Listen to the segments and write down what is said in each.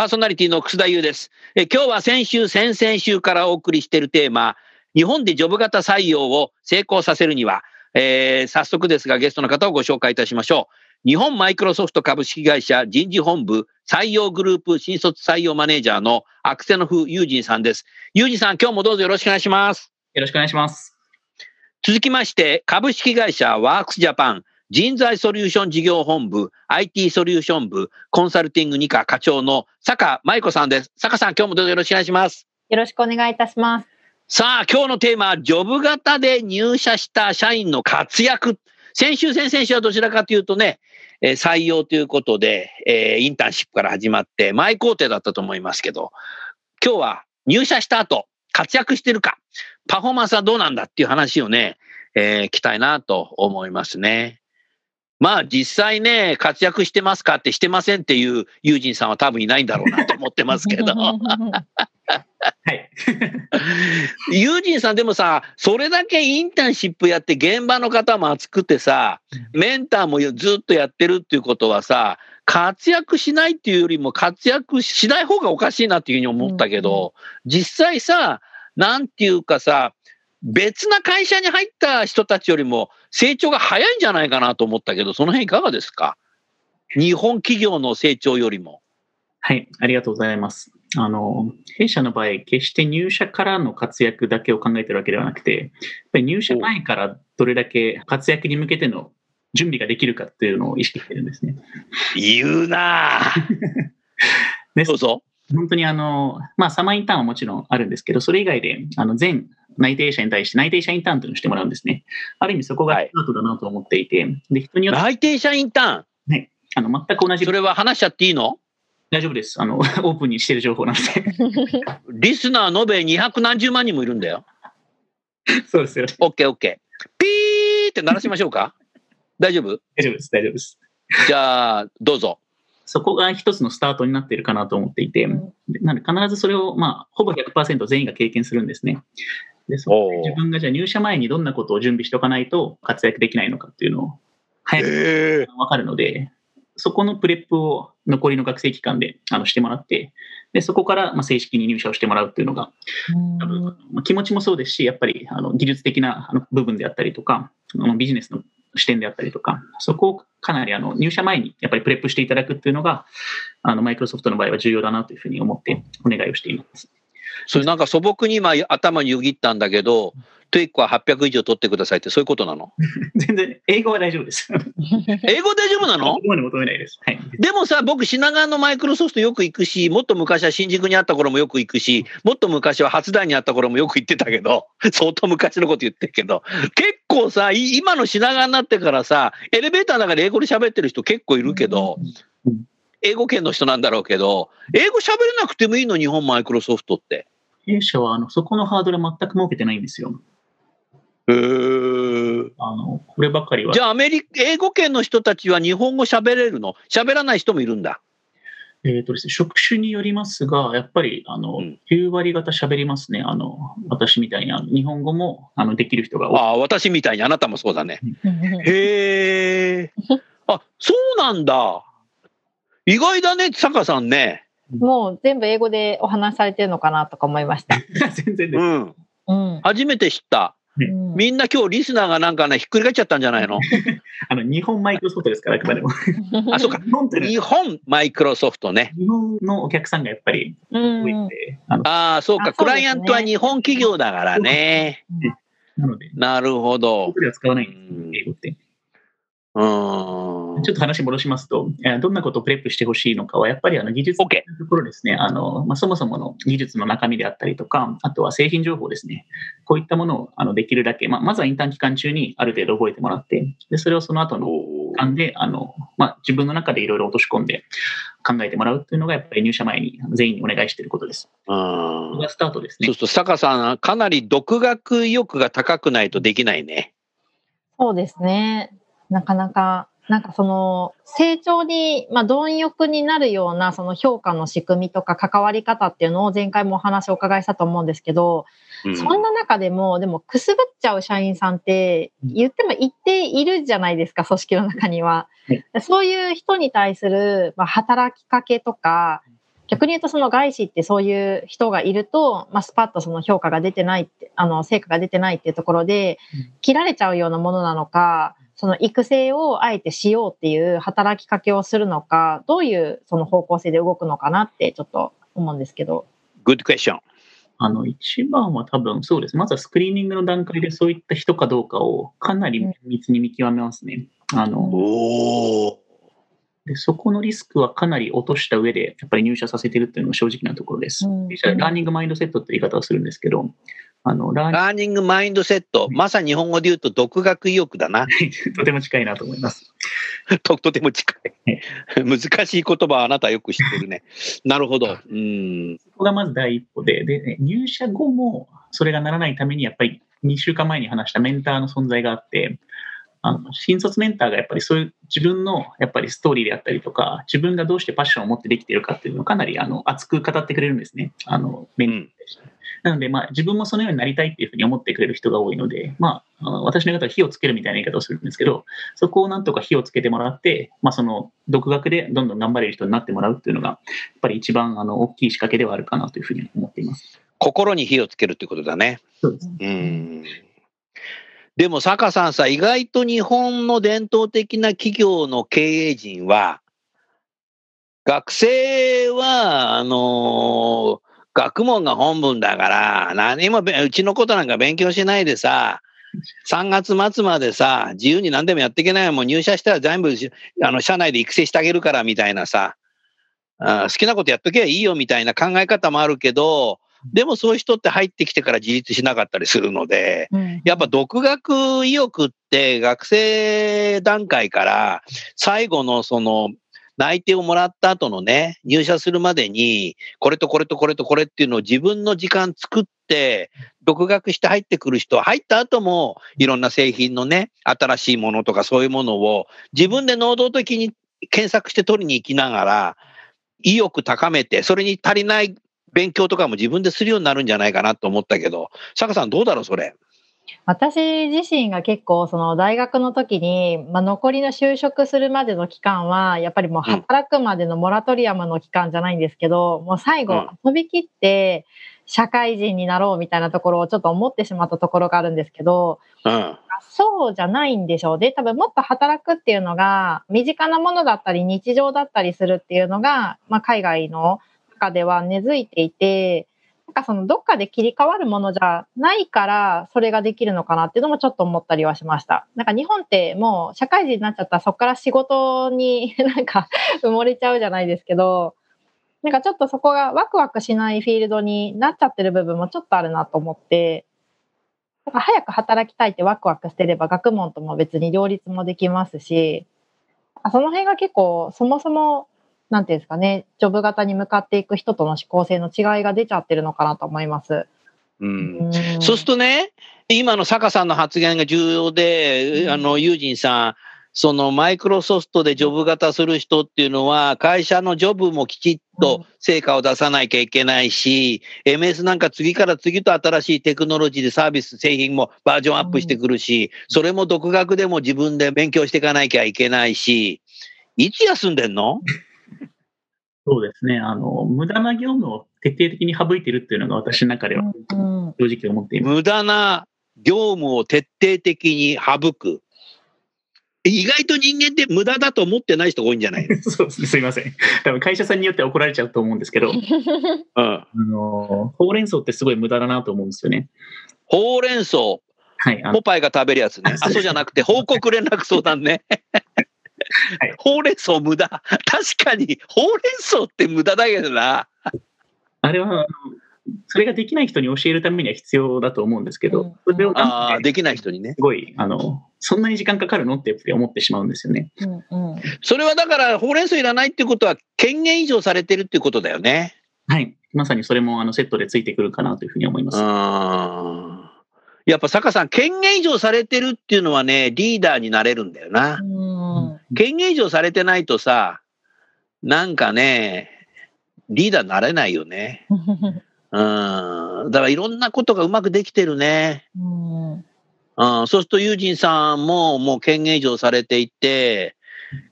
パーソナリティの楠田優です。え今日は先週、先々週からお送りしているテーマ、日本でジョブ型採用を成功させるには、えー早速ですがゲストの方をご紹介いたしましょう。日本マイクロソフト株式会社人事本部採用グループ新卒採用マネージャーのアクセノフ・ユージンさんです。ユージンさん、今日もどうぞよろしくお願いします。よろしくお願いします。続きまして、株式会社ワークスジャパン人材ソリューション事業本部 IT ソリューション部コンサルティング2課課長の坂舞子さんです。坂さん、今日もどうぞよろしくお願いします。よろしくお願いいたします。さあ、今日のテーマは、ジョブ型で入社した社員の活躍。先週、先々週はどちらかというとね、えー採用ということで、えーインターンシップから始まって、前工程だったと思いますけど、今日は入社した後、活躍してるか、パフォーマンスはどうなんだっていう話をね、えー、聞きたいなと思いますね。まあ実際ね、活躍してますかってしてませんっていう友人さんは多分いないんだろうなと思ってますけど。はい。友人さんでもさ、それだけインターンシップやって現場の方も熱くてさ、メンターもずっとやってるっていうことはさ、活躍しないっていうよりも活躍しない方がおかしいなっていうふうに思ったけど、実際さ、なんていうかさ、別な会社に入った人たちよりも成長が早いんじゃないかなと思ったけど、その辺いかがですか？日本企業の成長よりも。はい。ありがとうございます。あの、弊社の場合、決して入社からの活躍だけを考えてるわけではなくて、やっぱり入社前からどれだけ活躍に向けての準備ができるかっていうのを意識してるんですね。言うなぁ。でどうぞ。本当にあの、まあ、サマーインターンはもちろんあるんですけど、それ以外で、あの、全内定者に対して内定者インターンというのをしてもらうんですね。ある意味そこがはいスタートだなと思っていて、で、人によって、内定者インタあの、全く同じーン。それは話しちゃっていいの？大丈夫です。あの、オープンにしてる情報なので。リスナー延べ200何十万人もいるんだよ。そうですよね。オッケーオッケー。ピーって鳴らしましょうか？大丈夫？大丈夫です。大丈夫です。じゃあ、どうぞ。そこが一つのスタートになっているかなと思っていて、うん。でなので必ずそれを、まあ、ほぼ100%全員が経験するんですね。で、そこで自分がじゃあ入社前にどんなことを準備しておかないと活躍できないのかっていうのを早くえ分かるので、そこの prep を残りの学生期間であのしてもらって、でそこからまあ正式に入社をしてもらうっていうのが、多分まあ気持ちもそうですし、やっぱりあの技術的なあの部分であったりとか、あのビジネスの視点であったりとか、そこをかなりあの入社前にやっぱり prep していただくっていうのが、あのマイクロソフトの場合は重要だなというふうに思ってお願いをしています。それなんか素朴に今頭によぎったんだけど、 TOEIC は800以上取ってくださいってそういうことなの？全然、英語は大丈夫です。英語大丈夫なの？で求めないです。はい。でもさ、僕品川のマイクロソフトよく行くし、もっと昔は新宿にあった頃もよく行くし、もっと昔は初台にあった頃もよく行ってたけど、相当昔のこと言ってるけど、結構さ、い今の品川になってからさ、エレベーターの中で英語で喋ってる人結構いるけど、うん英語圏の人なんだろうけど、英語喋れなくてもいいの、日本マイクロソフトって。弊社はあのそこのハードルは全く設けてないんですよ。あのこればかりはじ。ゃあアメリカ、英語圏の人たちは日本語喋れるの？喋らない人もいるんだ。えーとですね、職種によりますが、やっぱりあの、うん9割方喋りますね。あの私みたいにあの日本語もあのできる人が多い。ああ、私みたいにあなたもそうだね。へえ。あ、そうなんだ。意外だね、坂さんね。もう全部英語でお話しされてるのかなとか思いました。全然です。うん。うん。初めて知った。うんみんな今日リスナーがなんかね、ひっくり返っちゃったんじゃないの？あの日本マイクロソフトですから、あくまでも。あ、そうか。日本日本マイクロソフトね。日本のお客さんがやっぱりうん多いので、あのああ、そうか。クライアントは日本企業だからね。なので、なるほど英語って。ちょっと話戻しますと、えーどんなことをプレップしてほしいのかは、やっぱりあの技術のところですね、あのまあ、そもそもの技術の中身であったりとか、あとは製品情報ですね、こういったものをあのできるだけ、まあ、まずはインターン期間中にある程度覚えてもらって、でそれをその後の期間であの、まあ、自分の中でいろいろ落とし込んで考えてもらうっていうのが、やっぱり入社前に全員にお願いしていることです。うんこれがスタートですねそう。すると、坂さん、かなり独学意欲が高くないとできないね。そうですね。なかなか、なんかその成長に、まあ、貪欲になるようなその評価の仕組みとか関わり方っていうのを前回もお話をお伺いしたと思うんですけど、うん。そんな中でも、でもくすぶっちゃう社員さんって言っても一定いるじゃないですか、組織の中には。そういう人に対する、まあ、働きかけとか、逆に言うとその外資ってそういう人がいると、まあ、スパッとその評価が出てないって、あの、成果が出てないっていうところでうん、切られちゃうようなものなのか、その育成をあえてしようっていう働きかけをするのか、どういうその方向性で動くのかなってちょっと思うんですけど。Good question. あの一番は多分そうです。まずはスクリーニングの段階でそういった人かどうかをかなり綿密に見極めますね。あのおお。でそこのリスクはかなり落とした上で、やっぱり入社させてるっていうのが正直なところです。うんラーニングマインドセットって言い方をするんですけど、あのラーラーニングマインドセット。まさに日本語で言うと独学意欲だな。とても近いなと思います。ととても近い。難しい言葉はあなたはよく知ってるね。なるほど。うん。そこがまず第一歩で、で、ね入社後もそれがならないために、やっぱり2週間前に話したメンターの存在があって、あの新卒メンターがやっぱりそういう自分のやっぱりストーリーであったりとか、自分がどうしてパッションを持ってできているかっていうのをかなりあの熱く語ってくれるんですね。あのメンターに対してなので、まあ、自分もそのようになりたいっていうふうに思ってくれる人が多いので、まあ、あの私の方は火をつけるみたいな言い方をするんですけど、そこをなんとか火をつけてもらって、まあ、その独学でどんどん頑張れる人になってもらうっていうのが、やっぱり一番あの大きい仕掛けではあるかなというふうに思っています。心に火をつけるってことだね。そうです。うん。でも坂さんさ、意外と日本の伝統的な企業の経営陣は、学生は、あのー学問が本分だから、何もうちのことなんか勉強しないでさ、3月末までさ、自由に何でもやっていけないもん入社したら全部あの社内で育成してあげるからみたいなさ、あ好きなことやっとけばいいよみたいな考え方もあるけど、でもそういう人って入ってきてから自立しなかったりするので、やっぱ独学意欲って学生段階から最後のその内定をもらった後のね、入社するまでに、これとこれとこれとこれっていうのを自分の時間作って、独学して入ってくる人は入った後もいろんな製品のね、新しいものとかそういうものを自分で能動的に検索して取りに行きながら、意欲高めて、それに足りない勉強とかも自分でするようになるんじゃないかなと思ったけど、坂さんどうだろう、それ？私自身が結構その大学の時に、まあ、残りの就職するまでの期間はやっぱりもう働くまでのモラトリアムの期間じゃないんですけど、もう最後遊び切って社会人になろうみたいなところをちょっと思ってしまったところがあるんですけどうん。そうじゃないんでしょうね多分もっと働くっていうのが身近なものだったり日常だったりするっていうのが、まあ、海外の中では根付いていてなんかそのどっかで切り替わるものじゃないからそれができるのかなっていうのもちょっと思ったりはしました。なんか日本ってもう社会人になっちゃったらそこから仕事に なんか埋もれちゃうじゃないですけどなんかちょっとそこがワクワクしないフィールドになっちゃってる部分もちょっとあるなと思ってなんか早く働きたいってワクワクしてれば学問とも別に両立もできますしその辺が結構そもそもなんていうんですかね、ジョブ型に向かっていく人との思考性の違いが出ちゃってるのかなと思います。うん。そうするとね、今の坂さんの発言が重要で、うん。あの、ユージンさん、そのマイクロソフトでジョブ型する人っていうのは、会社のジョブもきちっと成果を出さなきゃいけないし、MS なんか次から次と新しいテクノロジーでサービス、製品もバージョンアップしてくるし、それも独学でも自分で勉強していかなきゃいけないし、いつ休んでんの？そうですね。あの、無駄な業務を徹底的に省いているっていうのが私の中ではうん正直思っています。無駄な業務を徹底的に省く。意外と人間って無駄だと思ってない人が多いんじゃない そうですね。すいません。多分会社さんによっては怒られちゃうと思うんですけど、うん。あの、ほうれん草ってすごい無駄だなと思うんですよね。ほうれん草。はい。ポパイが食べるやつね。あ、そうじゃなくて、報告連絡相談ね。はいほうれん草無駄。確かに、ほうれん草って無駄だけどな。あれは、あのそれができない人に教えるためには必要だと思うんですけどうん、それをああ、できない人にね。すごい、あの、そんなに時間かかるのってやっぱり思ってしまうんですよね。うんうんそれはだから、ほうれん草いらないっていうことは、権限以上されてるっていうことだよね。はい。まさにそれもあのセットでついてくるかなというふうに思います。うん。やっぱ坂さん、権限以上されてるっていうのはね、リーダーになれるんだよな。うん権限以上されてないとさ、なんかね、リーダーになれないよね。うん。だからいろんなことがうまくできてるね。うんうん。そうすると、ユージンさんももう権限以上されていて、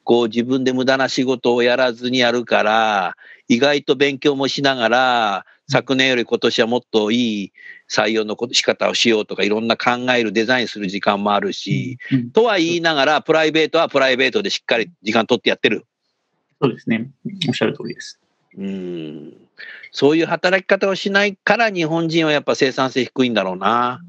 こう自分で無駄な仕事をやらずにやるから、意外と勉強もしながら、昨年より今年はもっといい採用のこと仕方をしようとか、いろんな考える、デザインする時間もあるし、うんとは言いながら、プライベートはプライベートでしっかり時間取ってやってる。そうですね。おっしゃる通りです。うん。そういう働き方をしないから日本人はやっぱ生産性低いんだろうな。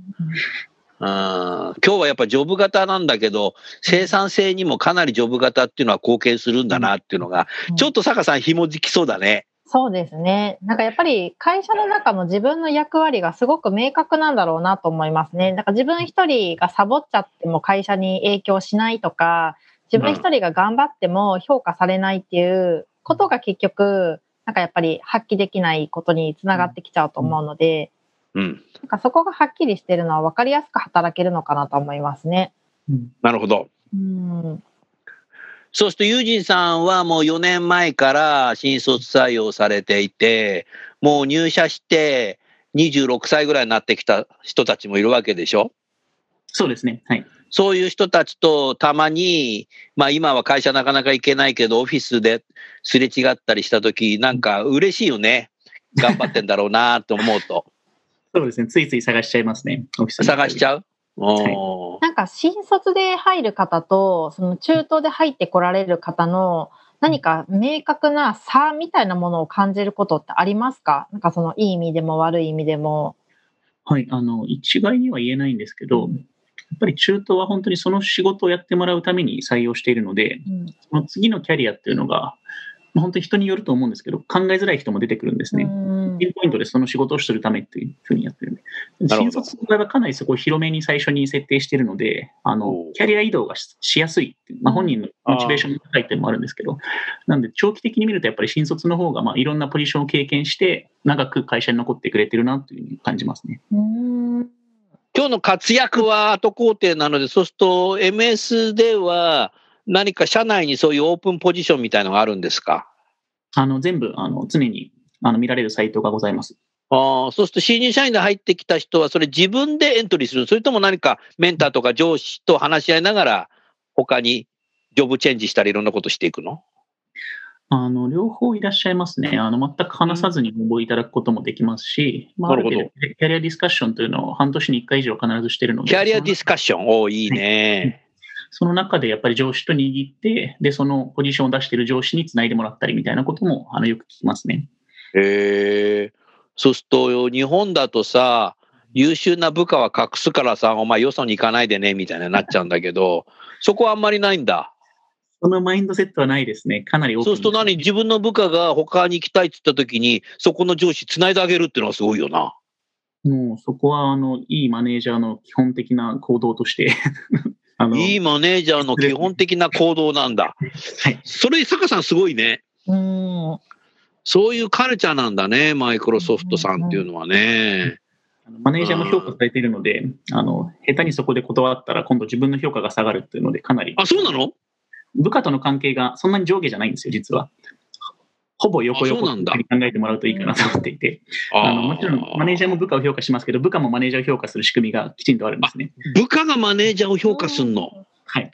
うん、今日はやっぱジョブ型なんだけど、生産性にもかなりジョブ型っていうのは貢献するんだなっていうのが、ちょっと坂さん紐づきそうだね。そうですね。なんかやっぱり会社の中の自分の役割がすごく明確なんだろうなと思いますね。なんか自分一人がサボっちゃっても会社に影響しないとか、自分一人が頑張っても評価されないっていうことが結局、なんかやっぱり発揮できないことにつながってきちゃうと思うので、うん。なんかそこがはっきりしてるのは分かりやすく働けるのかなと思いますね。うんなるほど。うん。そうすると、ユージンさんはもう4年前から新卒採用されていて、もう入社して26歳ぐらいになってきた人たちもいるわけでしょ？そうですね。はい。そういう人たちとたまに、まあ今は会社なかなか行けないけど、オフィスですれ違ったりしたとき、なんか嬉しいよね。頑張ってんだろうなと思うと。そうですね。ついつい探しちゃいますね。探しちゃう？おーなんか新卒で入る方と、その中途で入ってこられる方の何か明確な差みたいなものを感じることってありますか？なんかそのいい意味でも悪い意味でも。はい。あの、一概には言えないんですけど、やっぱり中東は本当にその仕事をやってもらうために採用しているので、うんその次のキャリアっていうのが、まあ本当に人によると思うんですけど、考えづらい人も出てくるんですね。うんピンポイントでその仕事をするためっていうふうにやってるんで。新卒の場合はかなりそこを広めに最初に設定しているので、あのキャリア移動がししやすい。まあ、本人のモチベーションが高いっていうのもあるんですけど、なんで長期的に見るとやっぱり新卒の方がまあいろんなポジションを経験して、長く会社に残ってくれてるなというふうに感じますね。うん今日の活躍は後工程なので、そうすると MS では何か社内にそういうオープンポジションみたいのがあるんですか？あの、全部、あの、常にあの見られるサイトがございます。ああ、そうすると新入社員で入ってきた人はそれ自分でエントリーするそれとも何かメンターとか上司と話し合いながら他にジョブチェンジしたりいろんなことしていくの？あの、両方いらっしゃいますね。あの、全く話さずに応募いただくこともできますし、まあ、あなるほどる程度キャリアディスカッションというのを半年に1回以上必ずしてるので、キャリアディスカッション？おおいいね。その中でやっぱり上司と握って、で、そのポジションを出している上司につないでもらったりみたいなことも、あの、よく聞きますね。へえ。そうすると日本だとさ、優秀な部下は隠すからさ、お前よそに行かないでね、みたいになっちゃうんだけど、そこはあんまりないんだ。そのマインドセットはないですね。かなり多そうすると何？自分の部下が他に行きたいって言った時に、そこの上司繋いであげるっていうのはすごいよな。もうそこは、あの、いいマネージャーの基本的な行動として、いいマネージャーの基本的な行動なんだ。はいそれ、坂さんすごいね。うんそういうカルチャーなんだね、マイクロソフトさんっていうのはね。マネージャーも評価されているので、あの、下手にそこで断ったら今度自分の評価が下がるっていうので、かなり。あ、そうなの？部下との関係がそんなに上下じゃないんですよ、実は。ほぼ横横あそうなんだに考えてもらうといいかなと思っていて、あのもちろんマネージャーも部下を評価しますけど、部下もマネージャーを評価する仕組みがきちんとあるんですね。部下がマネージャーを評価すんの？はい。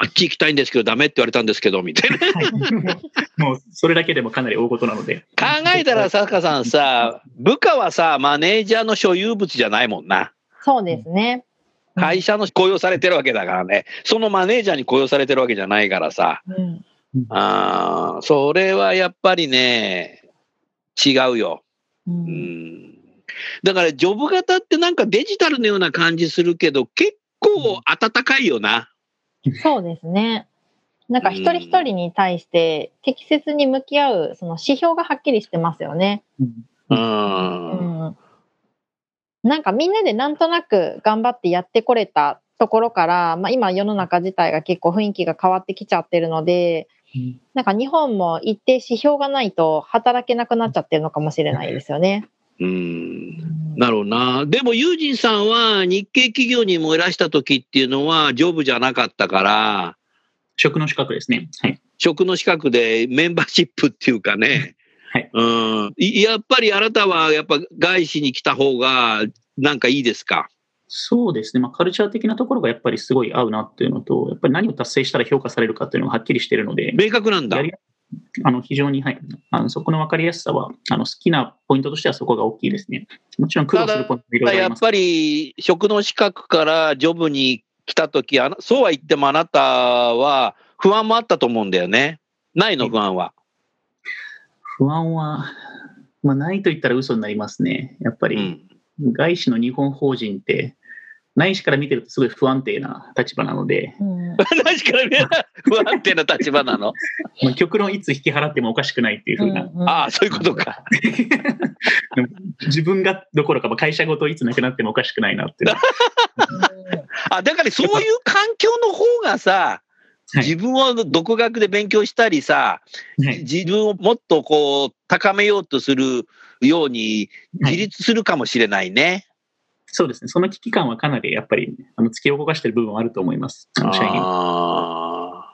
あっち行きたいんですけど、ダメって言われたんですけど、みたいな。もうそれだけでもかなり大事なので。考えたら、坂さんさ、部下はさ、マネージャーの所有物じゃないもんな。そうですね。会社の雇用されてるわけだからね。そのマネージャーに雇用されてるわけじゃないからさ。うんああ、それはやっぱりね、違うよ。ううんん。だから、ジョブ型ってなんかデジタルのような感じするけど、結構温かいよな。そうですね。なんか一人一人に対して適切に向き合う、その指標がはっきりしてますよね。う。うんん。なんかみんなでなんとなく頑張ってやってこれたところから、まあ今世の中自体が結構雰囲気が変わってきちゃってるので、なんか日本も一定指標がないと働けなくなっちゃってるのかもしれないですよね。うん。なるほどな。でも、ユージンさんは日系企業にもいらした時っていうのは、ジョブじゃなかったから、職の資格ですね。はい。職の資格でメンバーシップっていうかね。はいうん。いやっぱりあなたは、やっぱ外資に来た方が、なんかいいですか？そうですね。まあ、カルチャー的なところがやっぱりすごい合うなっていうのと、やっぱり何を達成したら評価されるかっていうのがはっきりしてるので、明確なんだあの非常に、はい、あのそこの分かりやすさはあの好きなポイントとしてはそこが大きいですね。もちろん苦労するポイントもいろいろあります。やっぱり、職の資格からジョブに来た時あなそうは言ってもあなたは不安もあったと思うんだよね。ないの、不安は。不安は、まあ、ないと言ったら嘘になりますね。やっぱり、うん。外資の日本法人って、内資から見てるとすごい不安定な立場なので、うん 確かにね不安定な立場なの？まあ、極論いつ引き払ってもおかしくないっていうふうな、うんああ、そういうことか。自分がどころかまあ会社ごといつなくなってもおかしくないなって。あ、だからそういう環境の方がさ、はい自分を独学で勉強したりさ、はい自分をもっとこう高めようとするようにはい自立するかもしれないね。そうですね。その危機感はかなりやっぱりあの突き動かしてる部分はあると思います。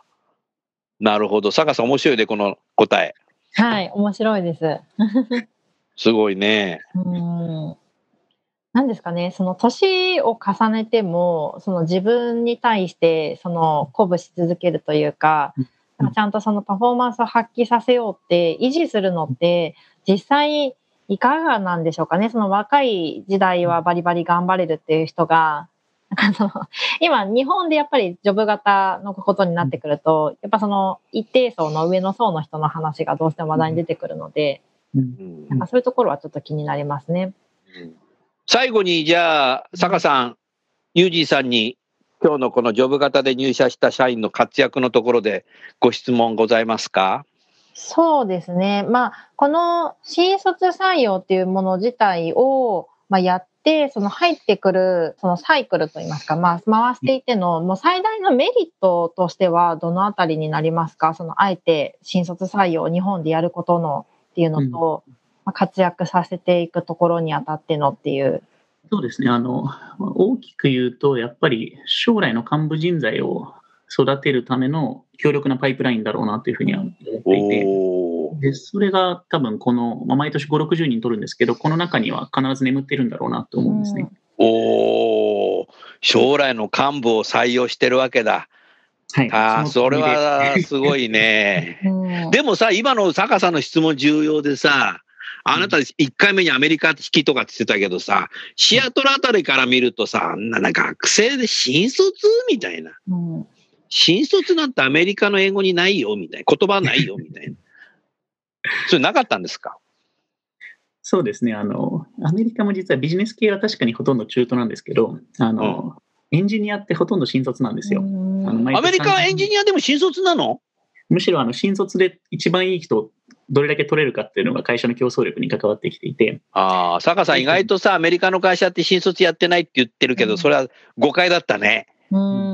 あ。なるほど。坂さん面白いね、この答え。はい、面白いです。すごいね。うん。なんですかね、その年を重ねても、その自分に対して、その鼓舞し続けるというかちゃんとそのパフォーマンスを発揮させようって維持するのって、実際いかがなんでしょうかね。その若い時代はバリバリ頑張れるっていう人が、なんかその 今、日本でやっぱりジョブ型のことになってくると、やっぱその一定層の上の層の人の話がどうしても話題に出てくるので、なんかそういうところはちょっと気になりますね。最後に、じゃあ、坂さん、ユージーさんに、今日のこのジョブ型で入社した社員の活躍のところでご質問ございますか？そうですね。まあ、この新卒採用っていうもの自体を、まあ、やって、その入ってくる、そのサイクルといいますか、まあ、回していての、もう最大のメリットとしては、どのあたりになりますか？その、あえて新卒採用を日本でやることのっていうのと、まあ、活躍させていくところにあたってのっていう。そうですね。あの、大きく言うと、やっぱり将来の幹部人材を育てるための強力なパイプラインだろうなというふうには思っていて、で、それが多分この、まあ、毎年5、60人取るんですけど、この中には必ず眠ってるんだろうなと思うんですね。おー将来の幹部を採用してるわけだ。はい。あそれはすごいね。うんでもさ、今の坂さんの質問重要でさ、あなた1回目にアメリカ引きとかって言ってたけどさ、シアトルあたりから見るとさ、あんな学生で新卒？みたいな。うん新卒なんてアメリカの英語にないよみたいな。言葉ないよみたいな。それなかったんですか？そうですね。あの、アメリカも実はビジネス系は確かにほとんど中途なんですけど、あの、エンジニアってほとんど新卒なんですよ。アメリカはエンジニアでも新卒なの？むしろあの新卒で一番いい人をどれだけ取れるかっていうのが会社の競争力に関わってきていて、ああ、坂さん意外とさ、アメリカの会社って新卒やってないって言ってるけど、うんそれは誤解だったね。うん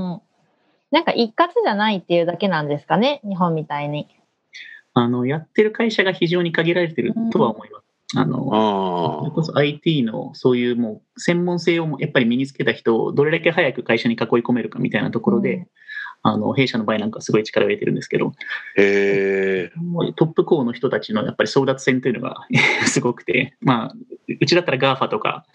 なんか一括じゃないっていうだけなんですかね、日本みたいに。あの、やってる会社が非常に限られてるとは思います。あの、それうこそ IT のそういうもう専門性をもやっぱり身につけた人をどれだけ早く会社に囲い込めるかみたいなところで、うんあの弊社の場合なんかすごい力を入れてるんですけど、え。トップ校の人たちのやっぱり争奪戦というのが すごくて、まあ、うちだったら GAFA とか、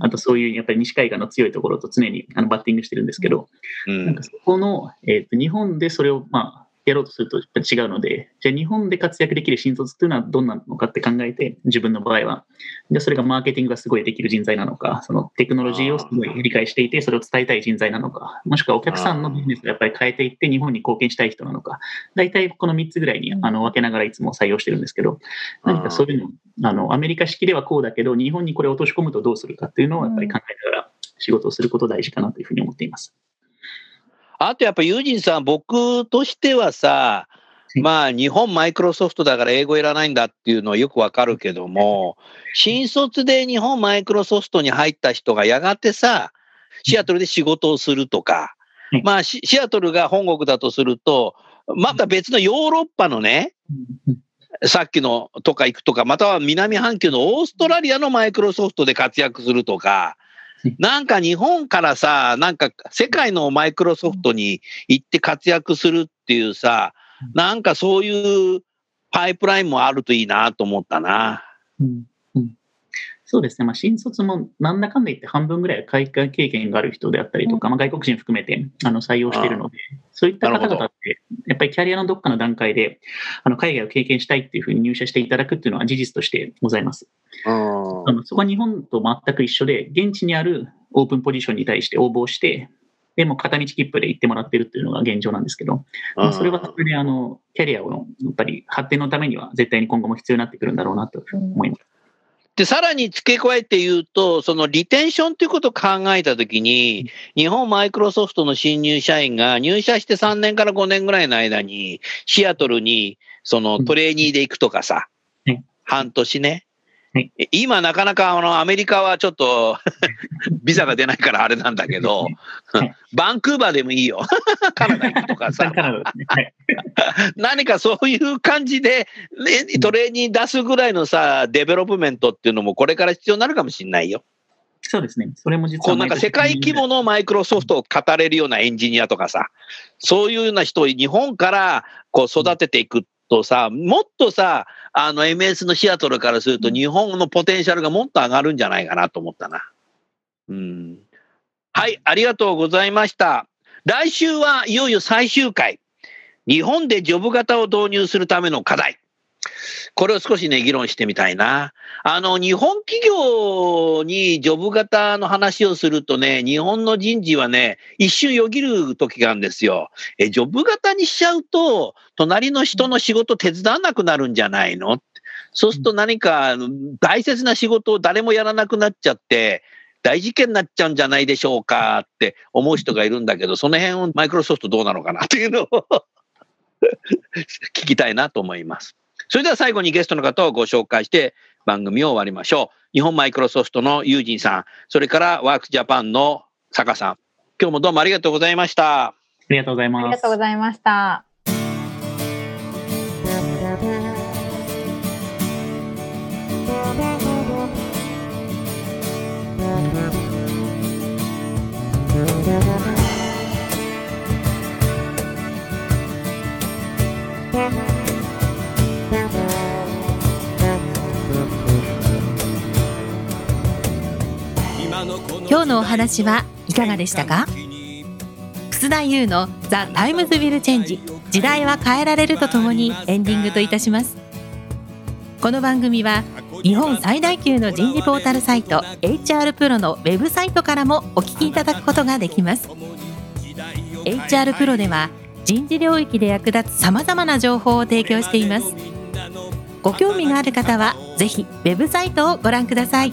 あとそういうやっぱり西海岸の強いところと常にあのバッティングしてるんですけど、うん。なんかそこの、えーと日本でそれをまあやろうとすると違うので、じゃあ日本で活躍できる新卒っていうのはどんなのかって考えて、自分の場合は。で、それがマーケティングがすごいできる人材なのか、そのテクノロジーをすごい理解していて、それを伝えたい人材なのか、もしくはお客さんのビジネスをやっぱり変えていって日本に貢献したい人なのか、大体この3つぐらいにあの分けながらいつも採用してるんですけど、何かそういうの、あの、アメリカ式ではこうだけど、日本にこれを落とし込むとどうするかっていうのをやっぱり考えながら仕事をすること大事かなというふうに思っています。あとやっぱユージンさん、僕としてはさ、まあ日本マイクロソフトだから英語いらないんだっていうのはよくわかるけども、新卒で日本マイクロソフトに入った人がやがてさ、シアトルで仕事をするとか、まあシアトルが本国だとすると、また別のヨーロッパのね、さっきのとか行くとか、または南半球のオーストラリアのマイクロソフトで活躍するとか、なんか日本からさ、なんか世界のマイクロソフトに行って活躍するっていうさ、なんかそういうパイプラインもあるといいなと思ったな。うんうん、そうですね、まあ、新卒もなんだかんだ言って半分ぐらい海外経験がある人であったりとか、まあ、外国人含めてあの採用しているので、そういった方々って、やっぱりキャリアのどっかの段階であの海外を経験したいっていうふうに入社していただくっていうのは事実としてございます。そこは日本と全く一緒で、現地にあるオープンポジションに対して応募して、でも片道切符で行ってもらってるっていうのが現状なんですけど、まあ、それはそれであのキャリアのやっぱり発展のためには絶対に今後も必要になってくるんだろうなと思います。で、さらに付け加えて言うと、そのリテンションということを考えたときに、日本マイクロソフトの新入社員が入社して3年から5年ぐらいの間に、シアトルにその trainee で行くとかさ、うん、半年ね。はい、今なかなかあのアメリカはちょっと ビザが出ないからあれなんだけど、はい、バンクーバーでもいいよ。カナダ行くとかさ。何かそういう感じで、ね、 trainee 出すぐらいのさ、 development っていうのもこれから必要になるかもしれないよ。そうですね。それも実は。こうなんか世界規模のマイクロソフトを語れるようなエンジニアとかさ、そういうような人を日本からこう育てていくとさ、もっとさ、あの MS のシアトルからすると日本のポテンシャルがもっと上がるんじゃないかなと思ったな。うん。はい、ありがとうございました。来週はいよいよ最終回。日本でジョブ型を導入するための課題。これを少しね、議論してみたいな。あの、日本企業にジョブ型の話をするとね、日本の人事はね、一瞬よぎる時があるんですよ。え、ジョブ型にしちゃうと、隣の人の仕事手伝わなくなるんじゃないの？そうすると何か大切な仕事を誰もやらなくなっちゃって、大事件になっちゃうんじゃないでしょうかって思う人がいるんだけど、その辺をマイクロソフトどうなのかなっていうのを 聞きたいなと思います。それでは最後にゲストの方をご紹介して番組を終わりましょう。日本マイクロソフトのユージンさん、それからワークスジャパンの坂さん。今日もどうもありがとうございました。ありがとうございます。ありがとうございました。話はいかがでしたか？楠田優の「 The Times Will Change 時代は変えられる」とともにエンディングといたします。この番組は日本最大級の人事ポータルサイト HR プロのウェブサイトからもお聞きいただくことができます。HR プロでは人事領域で役立つさまざまな情報を提供しています。ご興味がある方はぜひウェブサイトをご覧ください。